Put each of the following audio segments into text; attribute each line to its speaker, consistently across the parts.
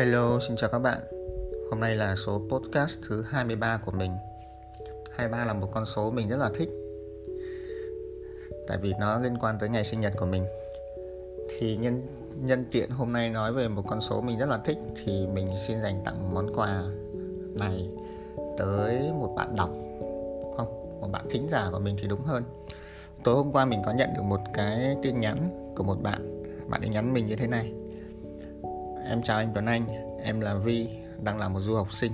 Speaker 1: Hello, xin chào các bạn. Hôm nay là số podcast thứ 23 của mình. 23 là một con số mình rất là thích. Tại vì nó liên quan tới ngày sinh nhật của mình. Thì nhân nhân tiện hôm nay nói về một con số mình rất là thích thì mình xin dành tặng món quà này tới một bạn đọc không, một bạn thính giả của mình thì đúng hơn. Tối hôm qua mình có nhận được một cái tin nhắn của một bạn. Bạn ấy nhắn mình như thế này Em chào anh Tuấn Anh, em là Vi, đang là một du học sinh.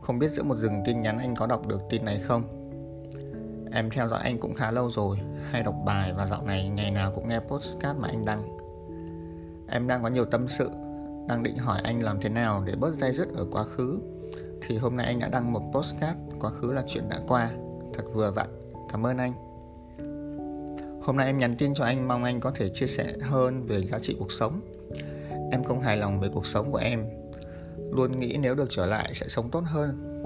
Speaker 1: Không biết giữa một rừng tin nhắn anh có đọc được tin này không? Em theo dõi anh cũng khá lâu rồi, hay đọc bài và dạo này ngày nào cũng nghe postcard mà anh đăng. Em đang có nhiều tâm sự, đang định hỏi anh làm thế nào để bớt dây dứt ở quá khứ. Thì hôm nay anh đã đăng một postcard, quá khứ là chuyện đã qua, thật vừa vặn. Cảm ơn anh. Hôm nay em nhắn tin cho anh mong anh có thể chia sẻ hơn về giá trị cuộc sống Em không hài lòng với cuộc sống của em. Luôn nghĩ nếu được trở lại sẽ sống tốt hơn.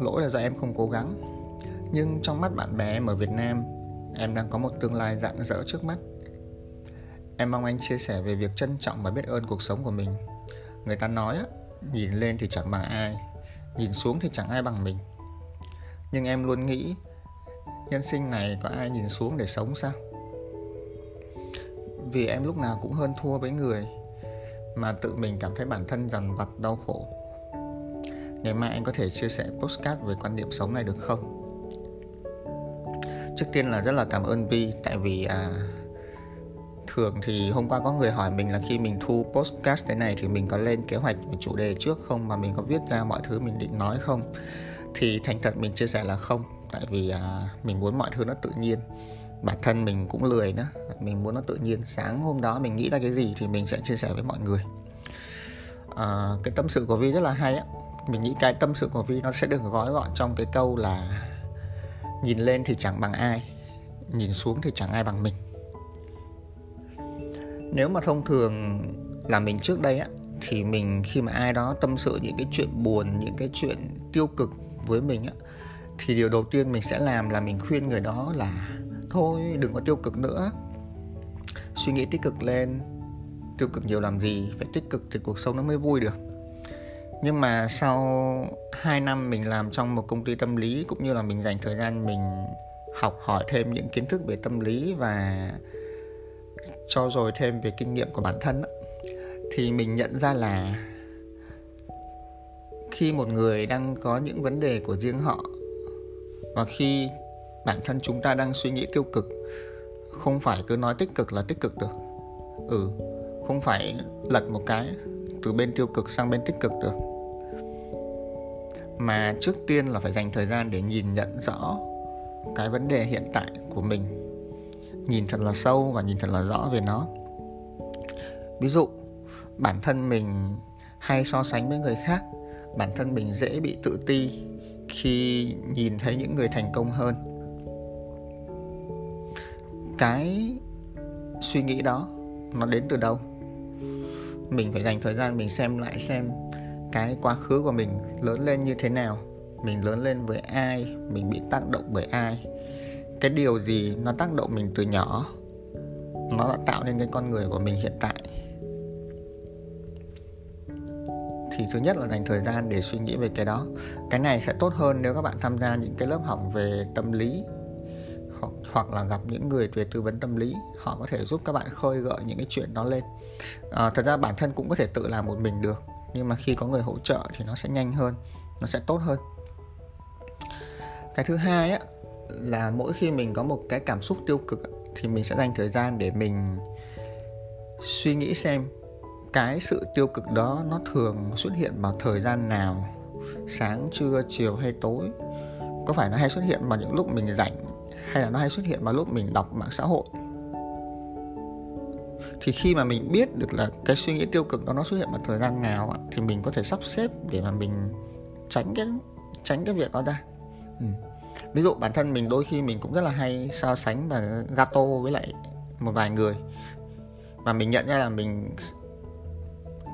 Speaker 1: Lỗi là do em không cố gắng. Nhưng trong mắt bạn bè em ở Việt Nam Em đang có một tương lai rạng rỡ trước mắt. Em mong anh chia sẻ về việc trân trọng và biết ơn cuộc sống của mình. Người ta nói á, nhìn lên thì chẳng bằng ai Nhìn xuống thì chẳng ai bằng mình. Nhưng em luôn nghĩ Nhân sinh này có ai nhìn xuống để sống sao? Vì em lúc nào cũng hơn thua với người mà tự mình cảm thấy bản thân dằn vặt đau khổ. Ngày mai anh có thể chia sẻ postcard về quan điểm sống này được không? Trước tiên là rất là cảm ơn vi tại vì à, thường thì hôm qua có người hỏi mình là khi mình thu postcard thế này thì mình có lên kế hoạch về chủ đề trước không mà mình có viết ra mọi thứ mình định nói không. Thì thành thật mình chia sẻ là không tại vì à, mình muốn mọi thứ nó tự nhiên bản thân mình cũng lười nữa. Mình muốn nó tự nhiên. Sáng hôm đó mình nghĩ ra cái gì thì mình sẽ chia sẻ với mọi người. À, cái tâm sự của vi rất là hay á. Mình nghĩ cái tâm sự của vi nó sẽ được gói gọn trong cái câu là nhìn lên thì chẳng bằng ai nhìn xuống thì chẳng ai bằng mình. Nếu mà thông thường là mình trước đây á thì mình khi mà ai đó tâm sự những cái chuyện buồn những cái chuyện tiêu cực với mình á thì điều đầu tiên mình sẽ làm là mình khuyên người đó là thôi, đừng có tiêu cực nữa. Suy nghĩ tích cực lên. Tiêu cực nhiều làm gì? Phải tích cực thì cuộc sống nó mới vui được. Nhưng mà sau 2 năm mình làm trong một công ty tâm lý, cũng như là mình dành thời gian mình học hỏi thêm những kiến thức về tâm lý và cho rồi thêm về kinh nghiệm của bản thân thì mình nhận ra là khi một người đang có những vấn đề của riêng họ, và khi bản thân chúng ta đang suy nghĩ tiêu cực. Không phải cứ nói tích cực là tích cực được. Ừ không phải lật một cái từ bên tiêu cực sang bên tích cực được. Mà trước tiên là phải dành thời gian để nhìn nhận rõ cái vấn đề hiện tại của mình. Nhìn thật là sâu và nhìn thật là rõ về nó. Ví dụ, bản thân mình hay so sánh với người khác. Bản thân mình dễ bị tự ti khi nhìn thấy những người thành công hơn cái suy nghĩ đó nó đến từ đâu? Mình phải dành thời gian mình xem lại xem cái quá khứ của mình lớn lên như thế nào, mình lớn lên với ai, mình bị tác động bởi ai. Cái điều gì nó tác động mình từ nhỏ, nó đã tạo nên cái con người của mình hiện tại. Thì thứ nhất là dành thời gian để suy nghĩ về cái đó. Cái này sẽ tốt hơn nếu các bạn tham gia những cái lớp học về tâm lý hoặc, là gặp những người về tư vấn tâm lý họ có thể giúp các bạn khơi gợi những cái chuyện đó lên. À, thật ra bản thân cũng có thể tự làm một mình được nhưng mà khi có người hỗ trợ thì nó sẽ nhanh hơn nó sẽ tốt hơn. Cái thứ hai á là mỗi khi mình có một cái cảm xúc tiêu cực thì mình sẽ dành thời gian để mình suy nghĩ xem cái sự tiêu cực đó nó thường xuất hiện vào thời gian nào sáng trưa chiều hay tối. Có phải nó hay xuất hiện vào những lúc mình rảnh hay là nó hay xuất hiện vào lúc mình đọc mạng xã hội? Thì khi mà mình biết được là cái suy nghĩ tiêu cực đó nó xuất hiện vào thời gian nào thì mình có thể sắp xếp để mà mình tránh cái tránh cái việc đó ra. Ừ. ví dụ bản thân mình đôi khi mình cũng rất là hay so sánh và gato với lại một vài người. Và mình nhận ra là mình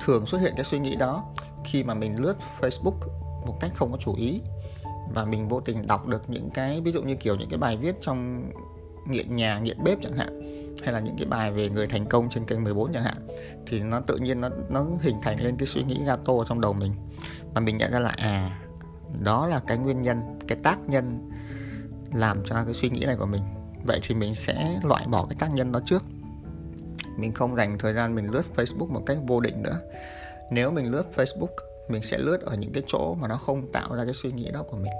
Speaker 1: thường xuất hiện cái suy nghĩ đó khi mà mình lướt Facebook một cách không có chủ ý và mình vô tình đọc được những cái, ví dụ như kiểu những cái bài viết trong nghiện nhà, nghiện bếp chẳng hạn, hay là những cái bài về người thành công trên kênh 14 chẳng hạn, thì nó tự nhiên nó nó hình thành lên cái suy nghĩ gato trong đầu mình. Và mình nhận ra là à đó là cái nguyên nhân, cái tác nhân làm cho cái suy nghĩ này của mình. Vậy thì mình sẽ loại bỏ cái tác nhân đó trước. Mình không dành thời gian mình lướt Facebook một cách vô định nữa. Nếu mình lướt Facebook mình sẽ lướt ở những cái chỗ mà nó không tạo ra cái suy nghĩ đó của mình.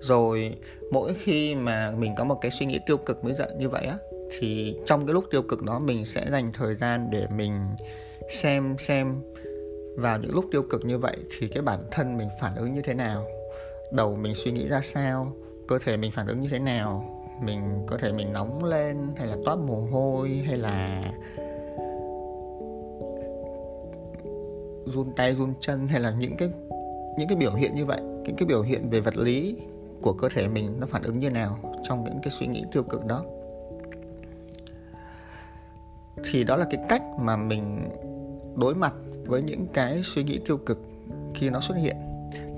Speaker 1: Rồi, mỗi khi mà mình có một cái suy nghĩ tiêu cực mới dậy như vậy á, thì trong cái lúc tiêu cực đó mình sẽ dành thời gian để mình xem xem. Vào những lúc tiêu cực như vậy thì cái bản thân mình phản ứng như thế nào? Đầu mình suy nghĩ ra sao? Cơ thể mình phản ứng như thế nào? Mình có thể mình nóng lên hay là toát mồ hôi hay là run tay, run chân hay là những cái những cái biểu hiện như vậy những cái biểu hiện về vật lý của cơ thể mình nó phản ứng như nào trong những cái suy nghĩ tiêu cực đó. Thì đó là cái cách mà mình đối mặt với những cái suy nghĩ tiêu cực khi nó xuất hiện.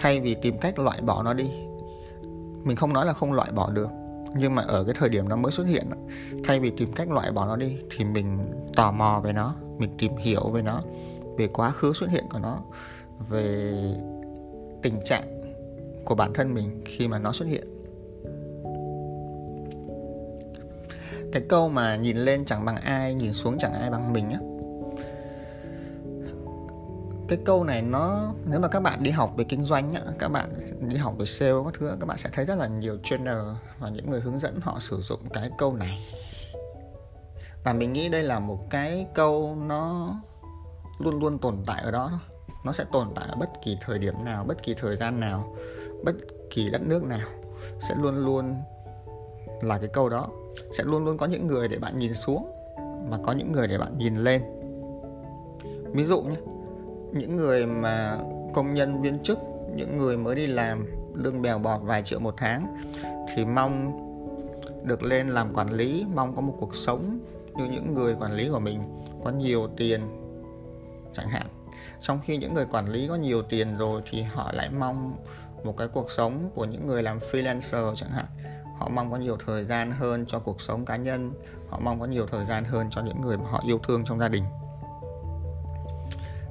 Speaker 1: Thay vì tìm cách loại bỏ nó đi, mình không nói là không loại bỏ được, nhưng mà ở cái thời điểm nó mới xuất hiện thay vì tìm cách loại bỏ nó đi thì mình tò mò về nó, mình tìm hiểu về nó về quá khứ xuất hiện của nó về tình trạng của bản thân mình khi mà nó xuất hiện. Cái câu mà nhìn lên chẳng bằng ai nhìn xuống chẳng ai bằng mình á cái câu này nó nếu mà các bạn đi học về kinh doanh á, các bạn đi học về sale các thứ các bạn sẽ thấy rất là nhiều trainer và những người hướng dẫn họ sử dụng cái câu này. Và mình nghĩ đây là một cái câu nó luôn luôn tồn tại ở đó nó sẽ tồn tại ở bất kỳ thời điểm nào, bất kỳ thời gian nào, bất kỳ đất nước nào. Sẽ luôn luôn là cái câu đó. Sẽ luôn luôn có những người để bạn nhìn xuống và có những người để bạn nhìn lên. Ví dụ nhé, những người mà công nhân viên chức, những người mới đi làm lương bèo bọt vài triệu một tháng thì mong được lên làm quản lý, mong có một cuộc sống như những người quản lý của mình, có nhiều tiền chẳng hạn. Trong khi những người quản lý có nhiều tiền rồi thì họ lại mong một cái cuộc sống của những người làm freelancer chẳng hạn. Họ mong có nhiều thời gian hơn cho cuộc sống cá nhân, họ mong có nhiều thời gian hơn cho những người mà họ yêu thương trong gia đình.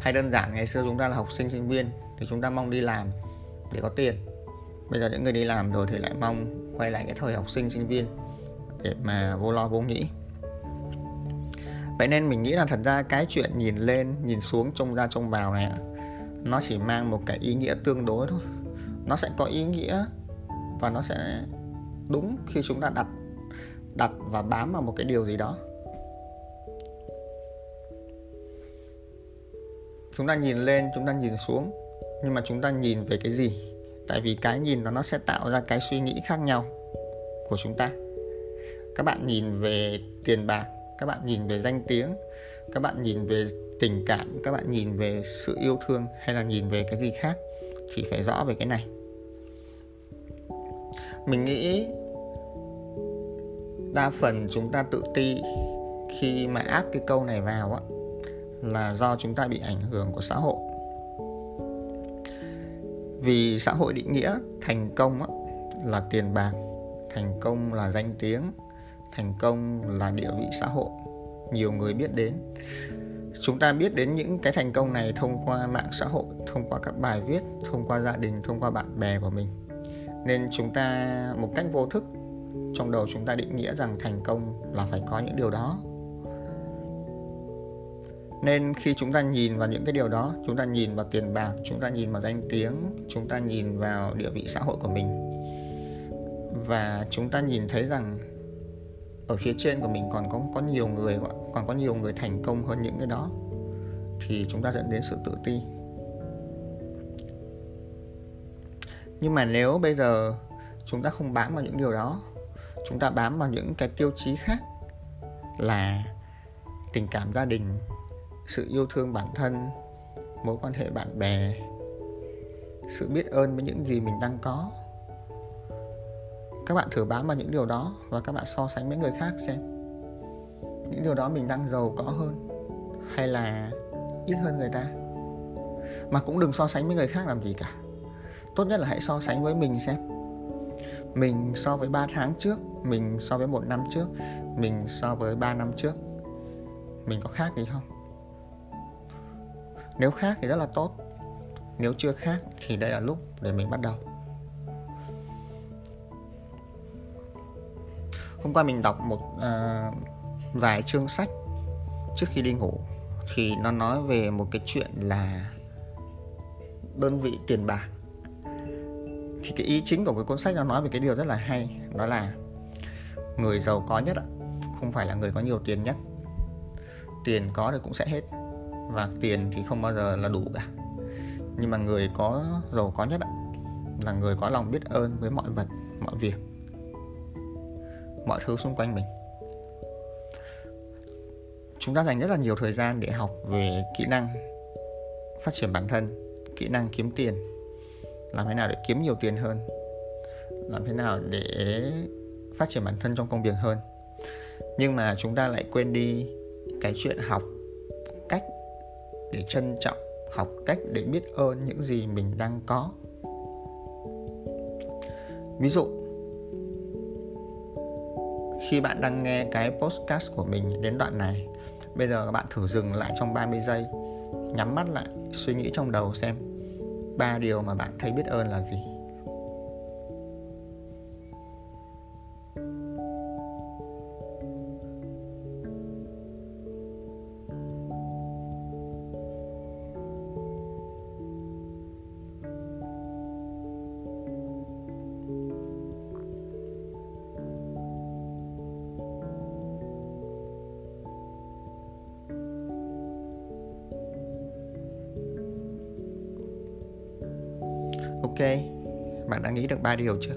Speaker 1: Hay đơn giản, ngày xưa chúng ta là học sinh sinh viên thì chúng ta mong đi làm để có tiền. Bây giờ những người đi làm rồi thì lại mong quay lại cái thời học sinh sinh viên để mà vô lo, vô nghĩ vậy nên mình nghĩ là thật ra cái chuyện nhìn lên, nhìn xuống, trông ra, trông vào này nó chỉ mang một cái ý nghĩa tương đối thôi. Nó sẽ có ý nghĩa và nó sẽ đúng khi chúng ta đặt đặt và bám vào một cái điều gì đó. Chúng ta nhìn lên, chúng ta nhìn xuống, nhưng mà chúng ta nhìn về cái gì? Tại vì cái nhìn nó nó sẽ tạo ra cái suy nghĩ khác nhau của chúng ta. Các bạn nhìn về tiền bạc các bạn nhìn về danh tiếng các bạn nhìn về tình cảm các bạn nhìn về sự yêu thương hay là nhìn về cái gì khác thì phải rõ về cái này. Mình nghĩ đa phần chúng ta tự ti khi mà áp cái câu này vào á là do chúng ta bị ảnh hưởng của xã hội. Vì xã hội định nghĩa thành công á, là tiền bạc thành công là danh tiếng thành công là địa vị xã hội. Nhiều người biết đến. Chúng ta biết đến những cái thành công này thông qua mạng xã hội, thông qua các bài viết, thông qua gia đình, thông qua bạn bè của mình. Nên chúng ta một cách vô thức, trong đầu chúng ta định nghĩa rằng thành công là phải có những điều đó. Nên khi chúng ta nhìn vào những cái điều đó, chúng ta nhìn vào tiền bạc, chúng ta nhìn vào danh tiếng, chúng ta nhìn vào địa vị xã hội của mình. Và chúng ta nhìn thấy rằng ở phía trên của mình còn có có nhiều người, còn có nhiều người thành công hơn những cái đó. Thì chúng ta dẫn đến sự tự ti. Nhưng mà nếu bây giờ chúng ta không bám vào những điều đó, chúng ta bám vào những cái tiêu chí khác là tình cảm gia đình, sự yêu thương bản thân, mối quan hệ bạn bè, sự biết ơn với những gì mình đang có các bạn thử bám vào những điều đó và các bạn so sánh với người khác xem. Những điều đó mình đang giàu có hơn hay là ít hơn người ta? Mà cũng đừng so sánh với người khác làm gì cả. Tốt nhất là hãy so sánh với mình xem. Mình so với 3 tháng trước, mình so với một năm trước, mình so với 3 năm trước. Mình có khác gì không? Nếu khác thì rất là tốt. Nếu chưa khác thì đây là lúc để mình bắt đầu. Hôm qua mình đọc một uh, vài chương sách trước khi đi ngủ thì nó nói về một cái chuyện là đơn vị tiền bạc. Thì cái ý chính của cái cuốn sách nó nói về cái điều rất là hay đó là người giàu có nhất không phải là người có nhiều tiền nhất. Tiền có thì cũng sẽ hết và tiền thì không bao giờ là đủ cả. Nhưng mà người có giàu có nhất là người có lòng biết ơn với mọi vật mọi việc mọi thứ xung quanh mình. Chúng ta dành rất là nhiều thời gian để học về kỹ năng phát triển bản thân, kỹ năng kiếm tiền, làm thế nào để kiếm nhiều tiền hơn, làm thế nào để phát triển bản thân trong công việc hơn. Nhưng mà chúng ta lại quên đi cái chuyện học cách để trân trọng, học cách để biết ơn những gì mình đang có. Ví dụ khi bạn đang nghe cái podcast của mình đến đoạn này. Bây giờ các bạn thử dừng lại trong 30 giây, nhắm mắt lại, suy nghĩ trong đầu xem ba điều mà bạn thấy biết ơn là gì. Ok, bạn đã nghĩ được ba điều chưa?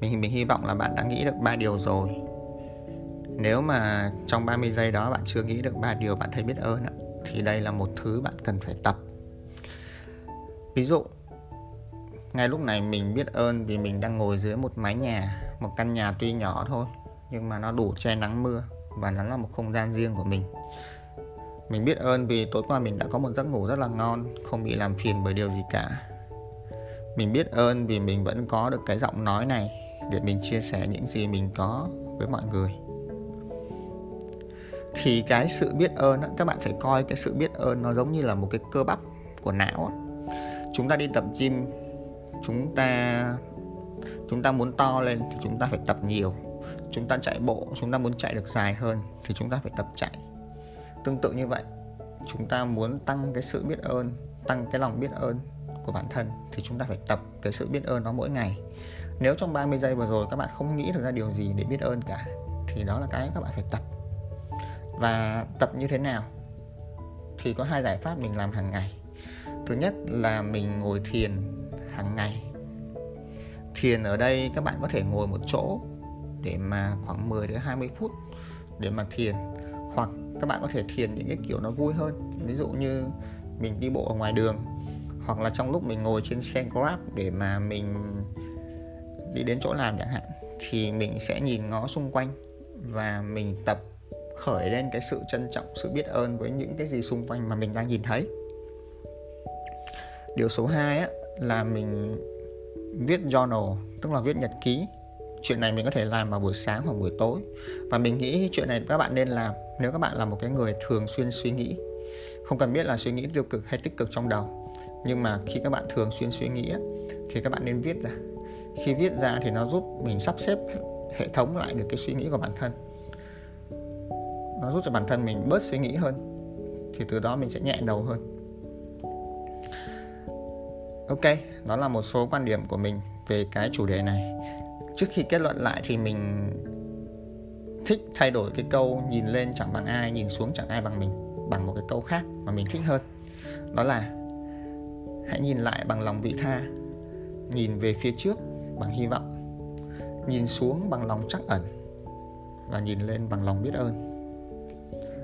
Speaker 1: Mình mình hy vọng là bạn đã nghĩ được ba điều rồi. Nếu mà trong 30 giây đó bạn chưa nghĩ được ba điều bạn thấy biết ơn thì đây là một thứ bạn cần phải tập. Ví dụ, ngay lúc này mình biết ơn vì mình đang ngồi dưới một mái nhà, một căn nhà tuy nhỏ thôi nhưng mà nó đủ che nắng mưa và nó là một không gian riêng của mình. Mình biết ơn vì tối qua mình đã có một giấc ngủ rất là ngon, không bị làm phiền bởi điều gì cả mình biết ơn vì mình vẫn có được cái giọng nói này để mình chia sẻ những gì mình có với mọi người. Thì cái sự biết ơn các bạn phải coi cái sự biết ơn nó giống như là một cái cơ bắp của não chúng ta đi tập gym, chúng ta chúng ta muốn to lên thì chúng ta phải tập nhiều. Chúng ta chạy bộ, chúng ta muốn chạy được dài hơn thì chúng ta phải tập chạy. Tương tự như vậy, chúng ta muốn tăng cái sự biết ơn, tăng cái lòng biết ơn của bản thân thì chúng ta phải tập cái sự biết ơn đó mỗi ngày. Nếu trong 30 giây vừa rồi các bạn không nghĩ được ra điều gì để biết ơn cả, thì đó là cái các bạn phải tập. Và tập như thế nào? Thì có hai giải pháp mình làm hàng ngày. Thứ nhất là mình ngồi thiền hàng ngày. Thiền ở đây các bạn có thể ngồi một chỗ để mà khoảng 10 đến 20 phút để mà thiền. Hoặc các bạn có thể thiền những cái kiểu nó vui hơn. Ví dụ như mình đi bộ ở ngoài đường hoặc là trong lúc mình ngồi trên xe Grab để mà mình đi đến chỗ làm chẳng hạn thì mình sẽ nhìn ngó xung quanh và mình tập khởi lên cái sự trân trọng sự biết ơn với những cái gì xung quanh mà mình đang nhìn thấy. Điều số 2 á, là mình viết journal tức là viết nhật ký. Chuyện này mình có thể làm vào buổi sáng hoặc buổi tối. Và mình nghĩ chuyện này các bạn nên làm nếu các bạn là một cái người thường xuyên suy nghĩ. Không cần biết là suy nghĩ tiêu cực hay tích cực trong đầu nhưng mà khi các bạn thường xuyên suy nghĩ thì các bạn nên viết ra. Khi viết ra thì nó giúp mình sắp xếp hệ thống lại được cái suy nghĩ của bản thân. Nó giúp cho bản thân mình bớt suy nghĩ hơn, thì từ đó mình sẽ nhẹ đầu hơn. Ok, đó là một số quan điểm của mình về cái chủ đề này. Trước khi kết luận lại thì mình thích thay đổi cái câu nhìn lên chẳng bằng ai, nhìn xuống chẳng ai bằng mình bằng một cái câu khác mà mình thích hơn. Đó là hãy nhìn lại bằng lòng vị tha. Nhìn về phía trước bằng hy vọng. Nhìn xuống bằng lòng trắc ẩn. Và nhìn lên bằng lòng biết ơn.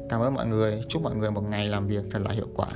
Speaker 1: Cảm ơn mọi người. Chúc mọi người một ngày làm việc thật là hiệu quả.